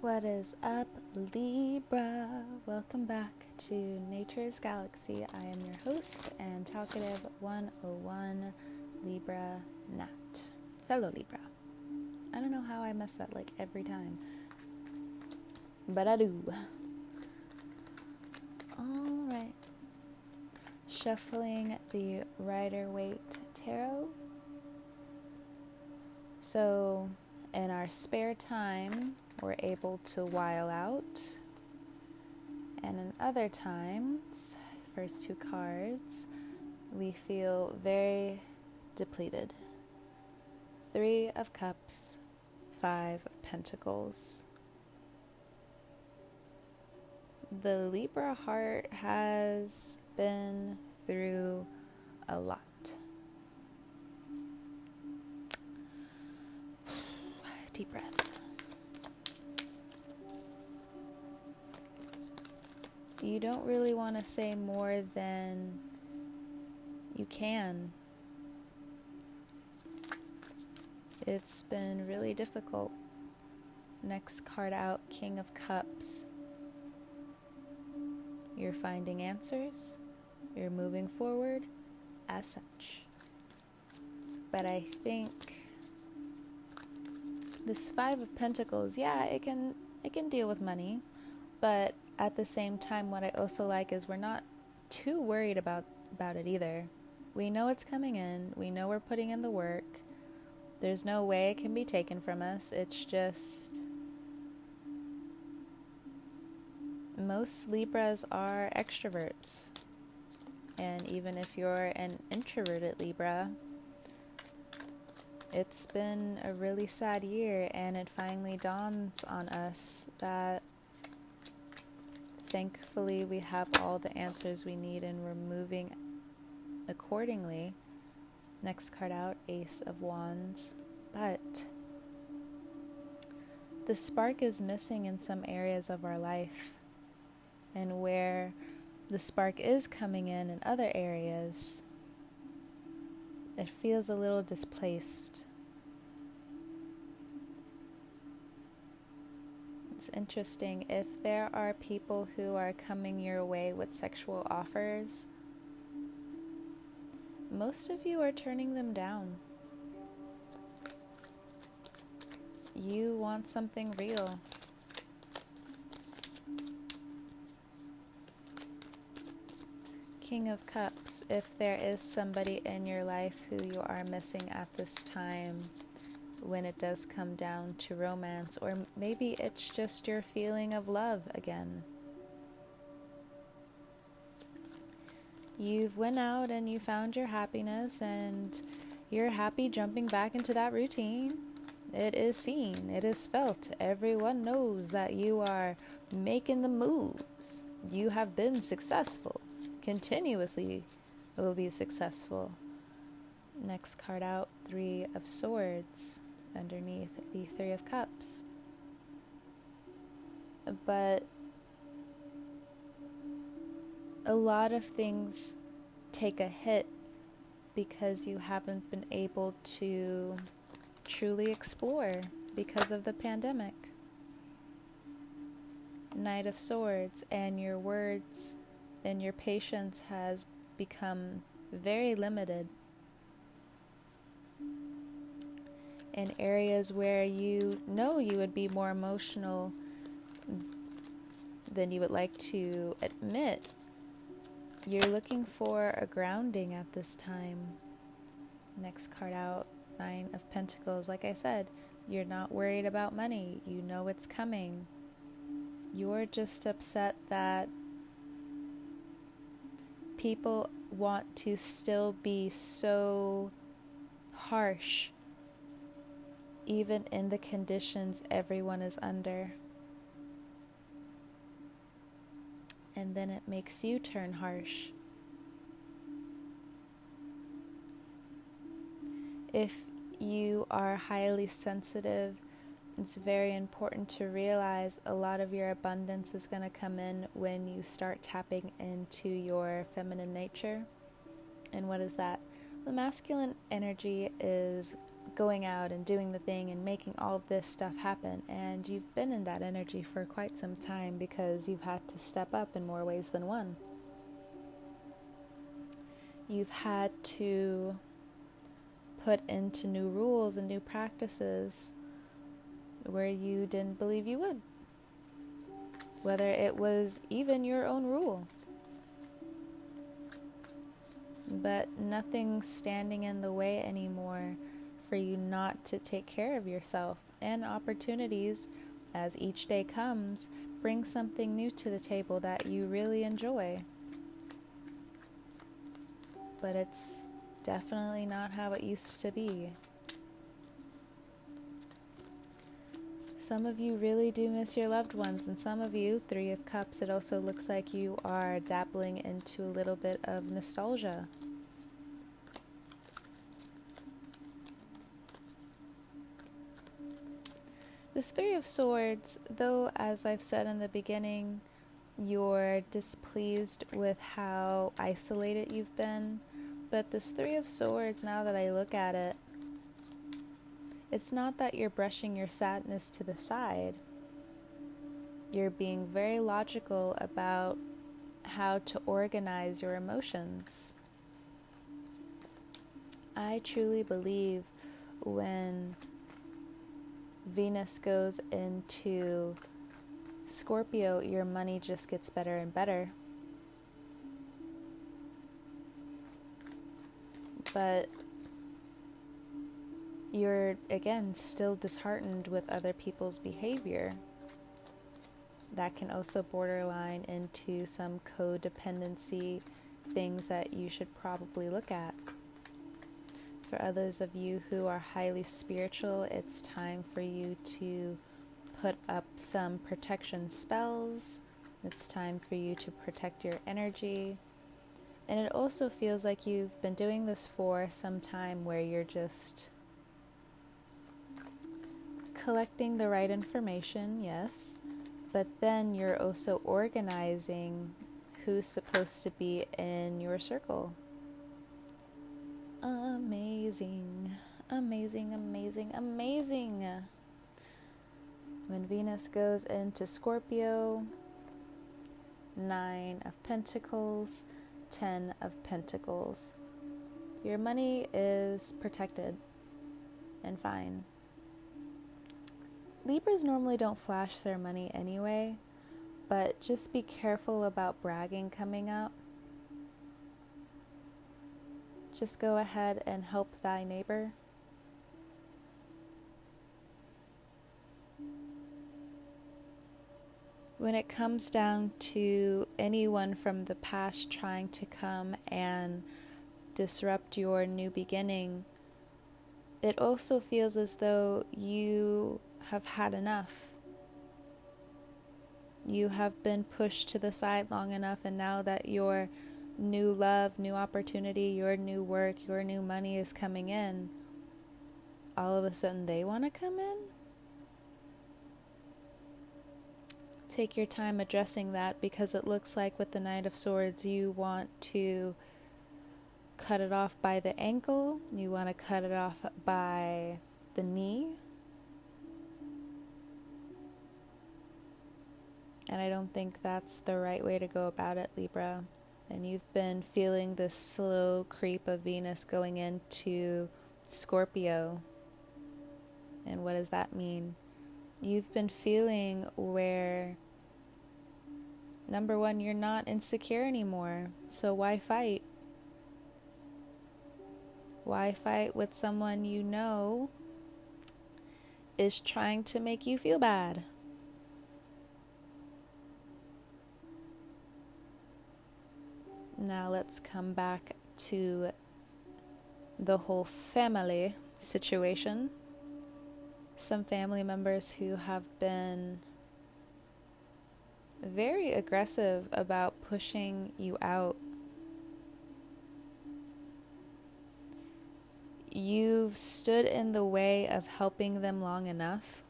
What is up, Libra? Welcome back to Nature's Galaxy. I am your host and talkative 101 Libra Nat. Fellow Libra. I don't know how I mess that like every time, but I do. Alright. Shuffling the Rider Waite Tarot. So, in our spare time, we're able to while out. And in other times, first two cards, we feel very depleted. Three of Cups, Five of Pentacles. The Libra heart has been through a lot. Deep breath. You don't really want to say more than you can. It's been really difficult. Next card out King of Cups. You're finding answers, you're moving forward as such. But I think this 5 of pentacles, yeah, it can it can deal with money, but at the same time, what I also like is we're not too worried about, about it either. We know it's coming in, we know we're putting in the work. There's no way it can be taken from us. It's just. Most Libras are extroverts. And even if you're an introverted Libra, it's been a really sad year, and it finally dawns on us that Thankfully, we have all the answers we need and we're moving accordingly. Next card out Ace of Wands. But the spark is missing in some areas of our life. And where the spark is coming in in other areas, it feels a little displaced. Interesting if there are people who are coming your way with sexual offers, most of you are turning them down. You want something real. King of Cups, if there is somebody in your life who you are missing at this time, when it does come down to romance, or maybe it's just your feeling of love again. You've went out and you found your happiness and you're happy jumping back into that routine. It is seen, it is felt. Everyone knows that you are making the moves. You have been successful. Continuously will be successful. Next card out, Three of Swords underneath the Three of Cups. But a lot of things take a hit because you haven't been able to truly explore because of the pandemic. Knight of Swords, and your words and your patience has become very limited in areas where you know you would be more emotional than you would like to admit, you're looking for a grounding at this time. Next card out, Nine of Pentacles. Like I said, you're not worried about money, you know it's coming. You're just upset that people want to still be so harsh even in the conditions everyone is under. And then it makes you turn harsh. If you are highly sensitive, it's very important to realize a lot of your abundance is going to come in when you start tapping into your feminine nature. And what is that? The masculine energy is going out and doing the thing and making all of this stuff happen. And you've been in that energy for quite some time because you've had to step up in more ways than one. You've had to put into new rules and new practices where you didn't believe you would. Whether it was even your own rule. But nothing's standing in the way anymore for you not to take care of yourself. And opportunities, as each day comes, bring something new to the table that you really enjoy. But it's definitely not how it used to be. Some of you really do miss your loved ones, and some of you, Three of Cups, it also looks like you are dabbling into a little bit of nostalgia. This Three of Swords, though, as I've said in the beginning, you're displeased with how isolated you've been, but this Three of Swords, now that I look at it, it's not that you're brushing your sadness to the side. You're being very logical about how to organize your emotions. I truly believe when Venus goes into Scorpio, your money just gets better and better. But you're, again, still disheartened with other people's behavior. That can also borderline into some codependency things that you should probably look at. For others of you who are highly spiritual, it's time for you to put up some protection spells. It's time for you to protect your energy. And it also feels like you've been doing this for some time where you're just collecting the right information, yes, but then you're also organizing who's supposed to be in your circle. Amazing, amazing, amazing, amazing. When Venus goes into Scorpio, Nine of Pentacles, Ten of Pentacles. Your money is protected and fine. Libras normally don't flash their money anyway, but just be careful about bragging coming up just go ahead and help thy neighbor. When it comes down to anyone from the past trying to come and disrupt your new beginning, it also feels as though you have had enough. You have been pushed to the side long enough, and now that you're new love, new opportunity, your new work, your new money is coming in, all of a sudden they want to come in? Take your time addressing that because it looks like with the Knight of Swords, you want to cut it off by the ankle, you want to cut it off by the knee. And I don't think that's the right way to go about it, Libra and you've been feeling this slow creep of Venus going into Scorpio. And what does that mean? You've been feeling where, number one, you're not insecure anymore. So why fight? Why fight with someone you know is trying to make you feel bad? Now let's come back to the whole family situation. Some family members who have been very aggressive about pushing you out. You've stood in the way of helping them long enough.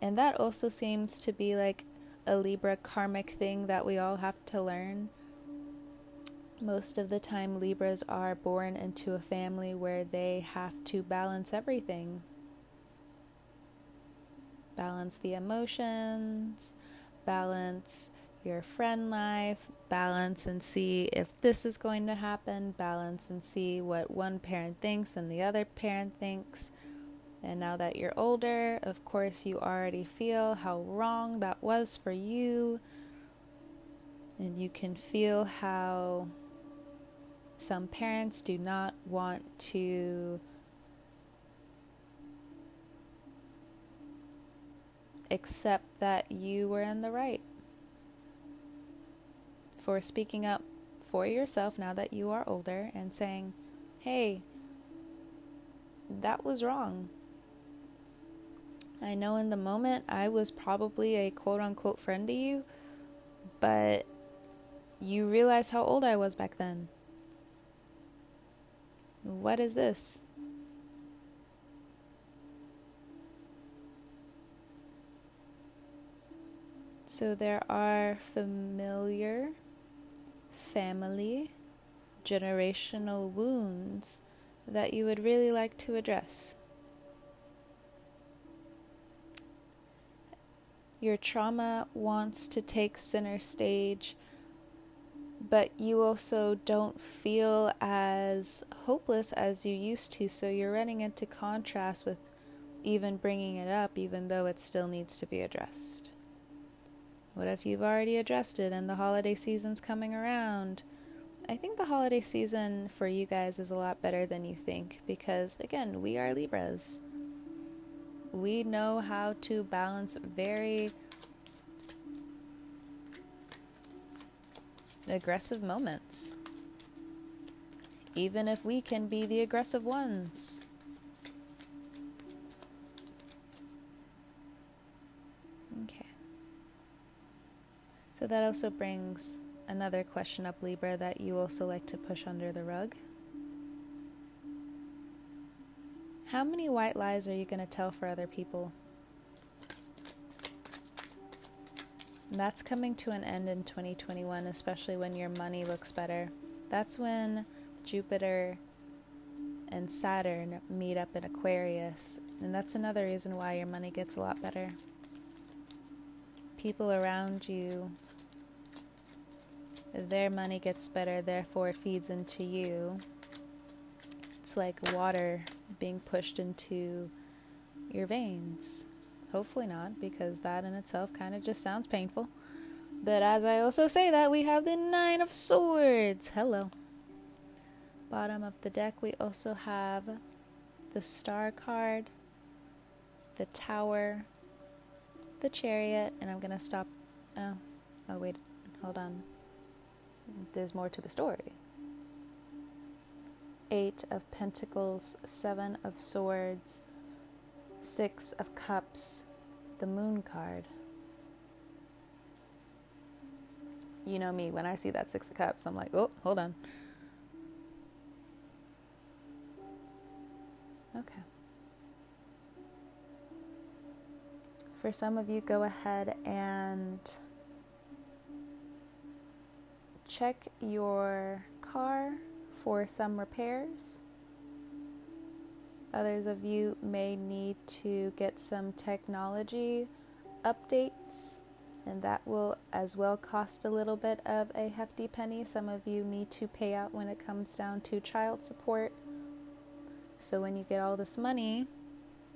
And that also seems to be like a Libra karmic thing that we all have to learn Most of the time, Libras are born into a family where they have to balance everything balance the emotions, balance your friend life, balance and see if this is going to happen, balance and see what one parent thinks and the other parent thinks. And now that you're older, of course, you already feel how wrong that was for you. And you can feel how some parents do not want to accept that you were in the right for speaking up for yourself now that you are older and saying, hey, that was wrong. I know in the moment I was probably a quote unquote friend to you, but you realize how old I was back then. What is this? So there are familiar, family, generational wounds that you would really like to address. Your trauma wants to take center stage, but you also don't feel as hopeless as you used to, so you're running into contrast with even bringing it up, even though it still needs to be addressed. What if you've already addressed it and the holiday season's coming around? I think the holiday season for you guys is a lot better than you think because, again, we are Libras. We know how to balance very aggressive moments, even if we can be the aggressive ones. Okay. So that also brings another question up, Libra, that you also like to push under the rug. How many white lies are you going to tell for other people? That's coming to an end in 2021, especially when your money looks better. That's when Jupiter and Saturn meet up in Aquarius, and that's another reason why your money gets a lot better. People around you their money gets better, therefore it feeds into you. It's like water being pushed into your veins. Hopefully not, because that in itself kind of just sounds painful. But as I also say that, we have the Nine of Swords. Hello. Bottom of the deck, we also have the Star card, the Tower, the Chariot, and I'm going to stop. Oh, oh, wait, hold on there's more to the story. Eight of Pentacles, Seven of Swords, Six of Cups, the Moon card. You know me, when I see that Six of Cups, I'm like, oh, hold on. Okay. For some of you, go ahead and check your car for some repairs. Others of you may need to get some technology updates, and that will as well cost a little bit of a hefty penny. Some of you need to pay out when it comes down to child support. So, when you get all this money,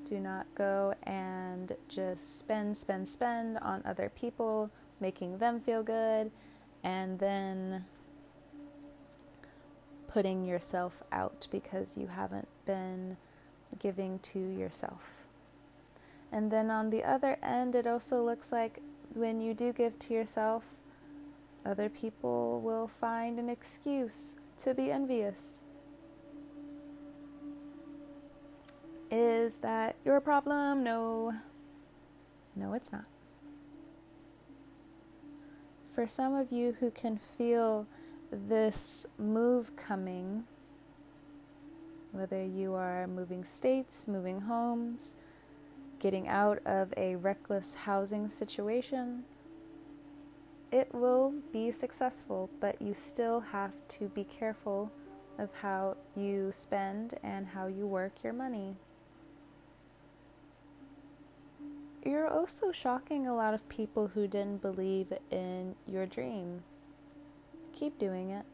do not go and just spend, spend, spend on other people, making them feel good and then putting yourself out because you haven't been giving to yourself. And then on the other end, it also looks like when you do give to yourself, other people will find an excuse to be envious. Is that your problem? No. No, it's not. For some of you who can feel this move coming, whether you are moving states, moving homes, getting out of a reckless housing situation, it will be successful, but you still have to be careful of how you spend and how you work your money. You're also shocking a lot of people who didn't believe in your dream. Keep doing it.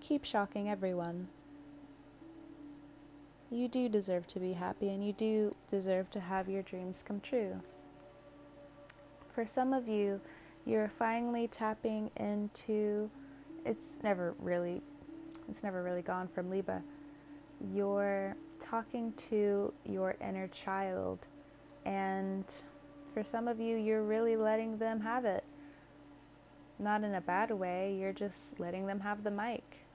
Keep shocking everyone. You do deserve to be happy and you do deserve to have your dreams come true. For some of you, you're finally tapping into it's never really it's never really gone from Libra. You're talking to your inner child and for some of you you're really letting them have it. Not in a bad way, you're just letting them have the mic.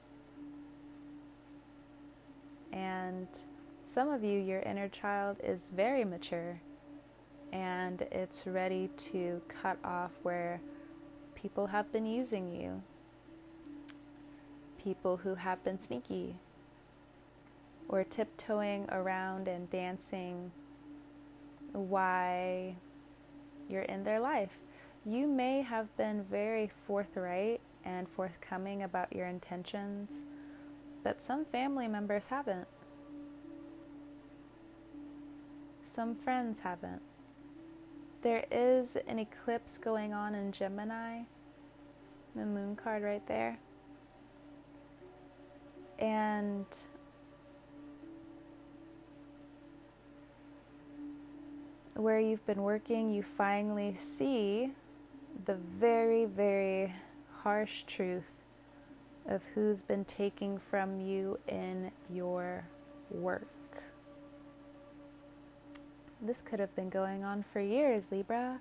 And some of you, your inner child is very mature and it's ready to cut off where people have been using you, people who have been sneaky, or tiptoeing around and dancing why you're in their life. You may have been very forthright and forthcoming about your intentions, but some family members haven't. Some friends haven't. There is an eclipse going on in Gemini, the moon card right there. And where you've been working, you finally see the very, very harsh truth of who's been taking from you in your work. This could have been going on for years, Libra.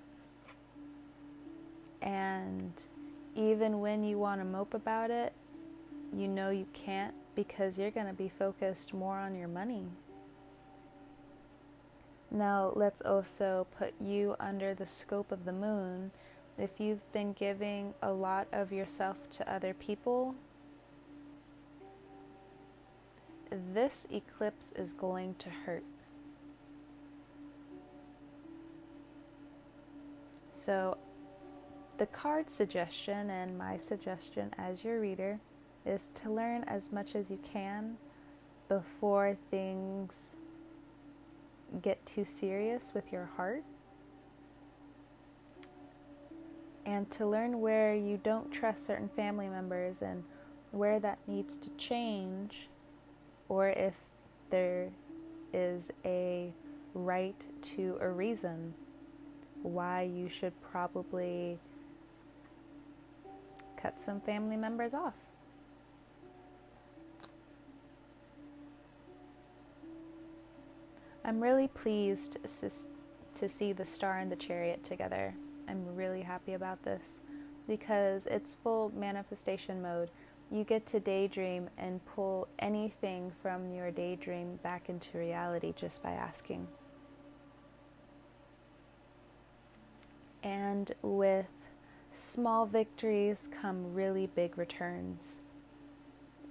And even when you want to mope about it, you know you can't because you're going to be focused more on your money. Now, let's also put you under the scope of the moon. If you've been giving a lot of yourself to other people, this eclipse is going to hurt. So, the card suggestion and my suggestion as your reader is to learn as much as you can before things get too serious with your heart. And to learn where you don't trust certain family members and where that needs to change, or if there is a right to a reason why you should probably cut some family members off. I'm really pleased to see the star and the chariot together. I'm really happy about this because it's full manifestation mode. You get to daydream and pull anything from your daydream back into reality just by asking. And with small victories come really big returns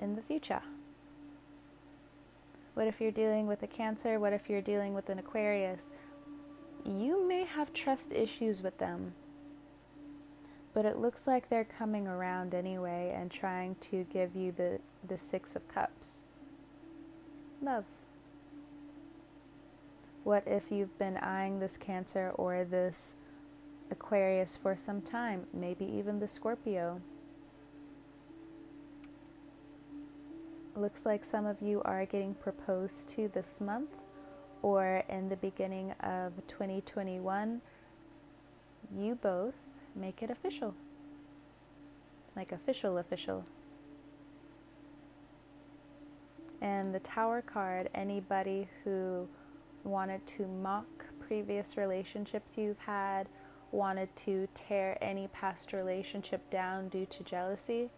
in the future. What if you're dealing with a Cancer? What if you're dealing with an Aquarius? You may have trust issues with them, but it looks like they're coming around anyway and trying to give you the, the Six of Cups. Love. What if you've been eyeing this Cancer or this Aquarius for some time, maybe even the Scorpio. Looks like some of you are getting proposed to this month or in the beginning of 2021. You both make it official. Like official, official. And the Tower card, anybody who wanted to mock previous relationships you've had wanted to tear any past relationship down due to jealousy,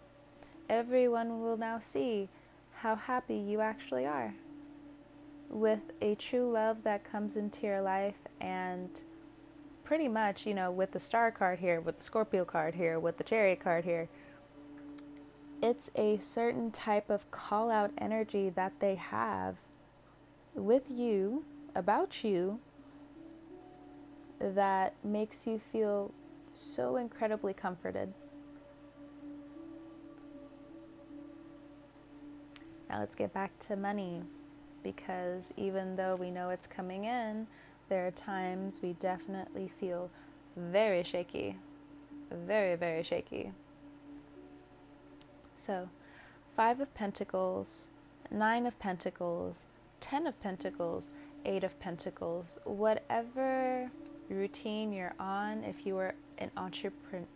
everyone will now see how happy you actually are. With a true love that comes into your life, and pretty much, you know, with the star card here, with the Scorpio card here, with the chariot card here, it's a certain type of call out energy that they have with you, about you, that makes you feel so incredibly comforted. Now let's get back to money because even though we know it's coming in, there are times we definitely feel very shaky. Very, very shaky. So, Five of Pentacles, Nine of Pentacles, Ten of Pentacles, Eight of Pentacles, whatever routine you're on, if you are an entrepreneur,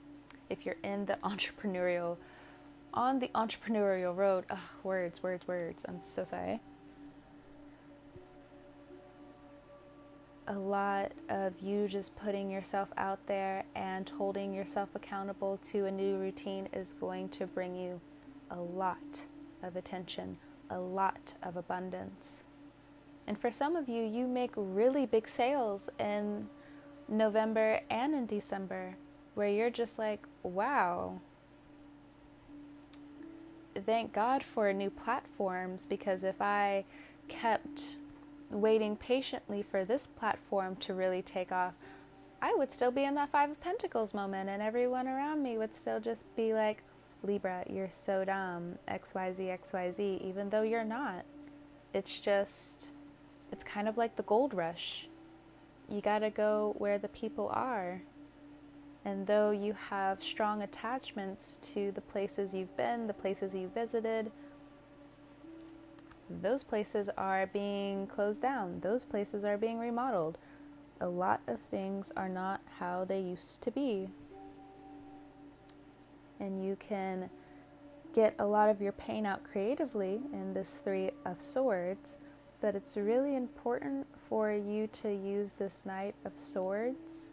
if you're in the entrepreneurial, on the entrepreneurial road, ugh, words, words, words, I'm so sorry. A lot of you just putting yourself out there and holding yourself accountable to a new routine is going to bring you a lot of attention, a lot of abundance. And for some of you, you make really big sales in November and in December where you're just like, wow. Thank God for new platforms because if I kept waiting patiently for this platform to really take off, I would still be in that Five of Pentacles moment, and everyone around me would still just be like, Libra, you're so dumb, XYZ, XYZ, even though you're not. It's just, it's kind of like the gold rush. You gotta go where the people are. And though you have strong attachments to the places you've been, the places you visited, those places are being closed down, those places are being remodeled. A lot of things are not how they used to be and you can get a lot of your pain out creatively in this Three of Swords. But it's really important for you to use this Knight of Swords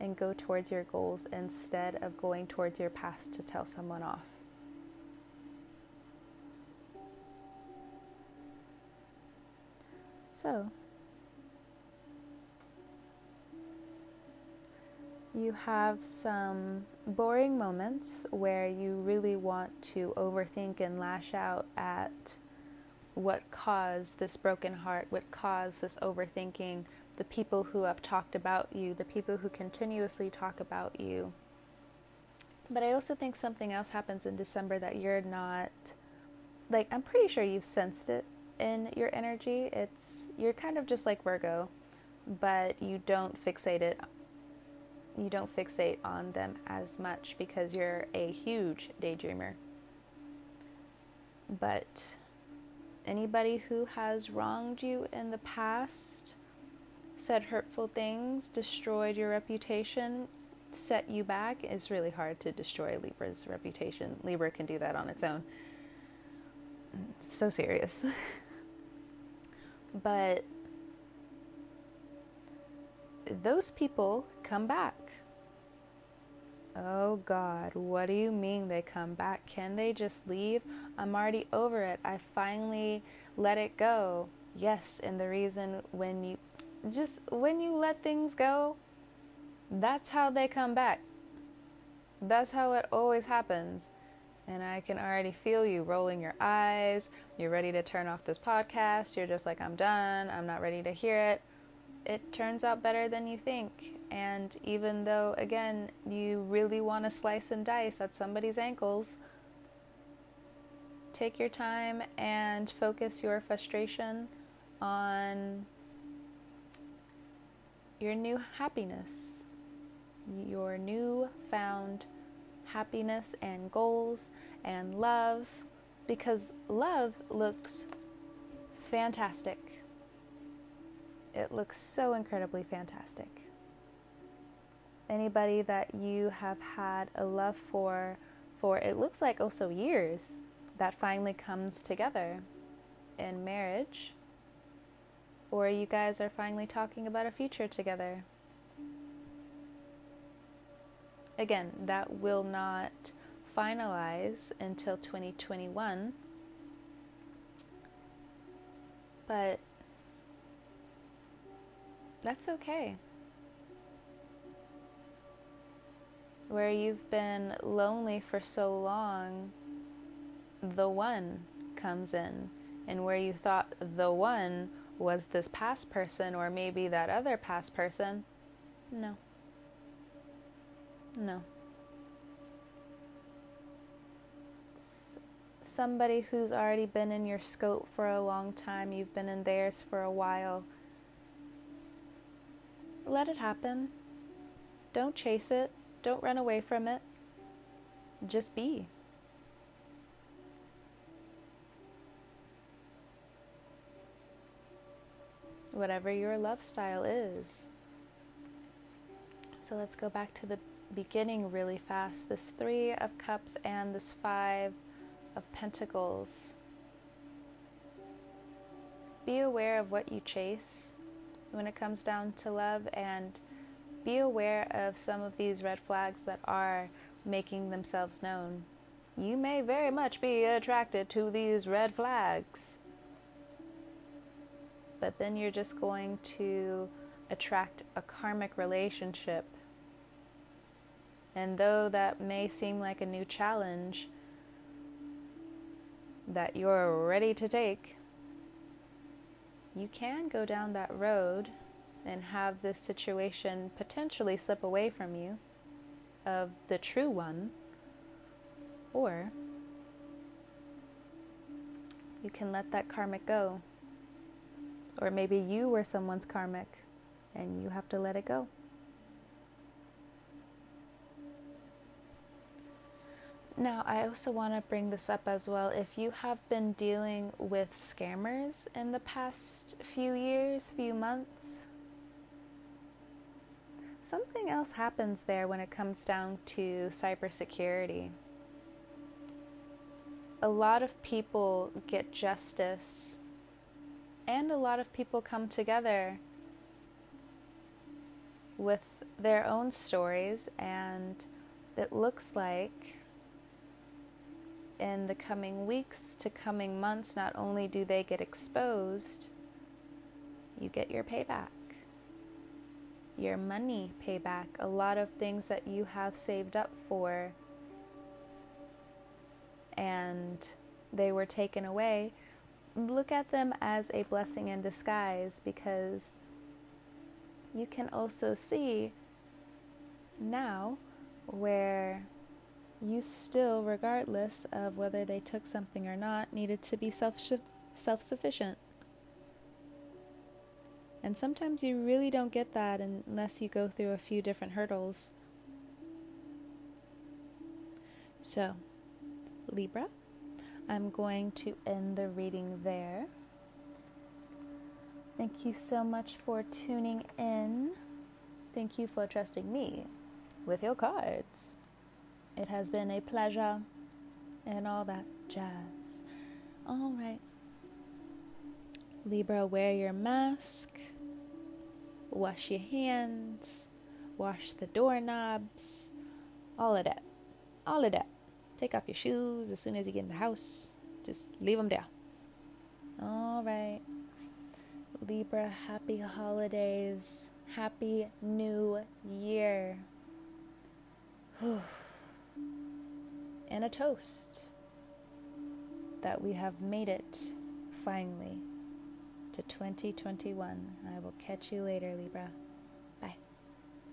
and go towards your goals instead of going towards your past to tell someone off. So, you have some boring moments where you really want to overthink and lash out at what caused this broken heart, what caused this overthinking, the people who have talked about you, the people who continuously talk about you. But I also think something else happens in December that you're not like I'm pretty sure you've sensed it in your energy. It's you're kind of just like Virgo, but you don't fixate it you don't fixate on them as much because you're a huge daydreamer. But anybody who has wronged you in the past, said hurtful things, destroyed your reputation, set you back, it's really hard to destroy Libra's reputation. Libra can do that on its own. so serious. but those people come back. Oh God, what do you mean they come back? Can they just leave? I'm already over it. I finally let it go. Yes, and the reason when you just when you let things go, that's how they come back. That's how it always happens. And I can already feel you rolling your eyes. You're ready to turn off this podcast. You're just like, I'm done. I'm not ready to hear it it turns out better than you think. And even though, again, you really want to slice and dice at somebody's ankles, take your time and focus your frustration on your new happiness, your new found happiness and goals and love, because love looks fantastic it looks so incredibly fantastic. Anybody that you have had a love for, for it looks like oh also years, that finally comes together in marriage, or you guys are finally talking about a future together. Again, that will not finalize until 2021. But that's okay. Where you've been lonely for so long, the one comes in. And where you thought the one was this past person or maybe that other past person, no. No. S- somebody who's already been in your scope for a long time, you've been in theirs for a while. Let it happen. Don't chase it. Don't run away from it. Just be. Whatever your love style is. So let's go back to the beginning really fast. This Three of Cups and this Five of Pentacles. Be aware of what you chase when it comes down to love and be aware of some of these red flags that are making themselves known. You may very much be attracted to these red flags, but then you're just going to attract a karmic relationship. And though that may seem like a new challenge that you're ready to take, you can go down that road and have this situation potentially slip away from you of the true one, or you can let that karmic go. Or maybe you were someone's karmic and you have to let it go. Now, I also want to bring this up as well. If you have been dealing with scammers in the past few years, few months, something else happens there when it comes down to cybersecurity. A lot of people get justice, and a lot of people come together with their own stories, and it looks like in the coming weeks to coming months, not only do they get exposed, you get your payback, your money payback, a lot of things that you have saved up for and they were taken away. Look at them as a blessing in disguise because you can also see now where you still, regardless of whether they took something or not, needed to be self self sufficient. And sometimes you really don't get that unless you go through a few different hurdles. So, Libra, I'm going to end the reading there. Thank you so much for tuning in. Thank you for trusting me with your cards. It has been a pleasure and all that jazz. All right. Libra, wear your mask, wash your hands, wash the doorknobs, all of that. All of that. Take off your shoes as soon as you get in the house. Just leave them there. All right. Libra, happy holidays. Happy New Year. and a toast that we have made it finally to 2021. I will catch you later, Libra.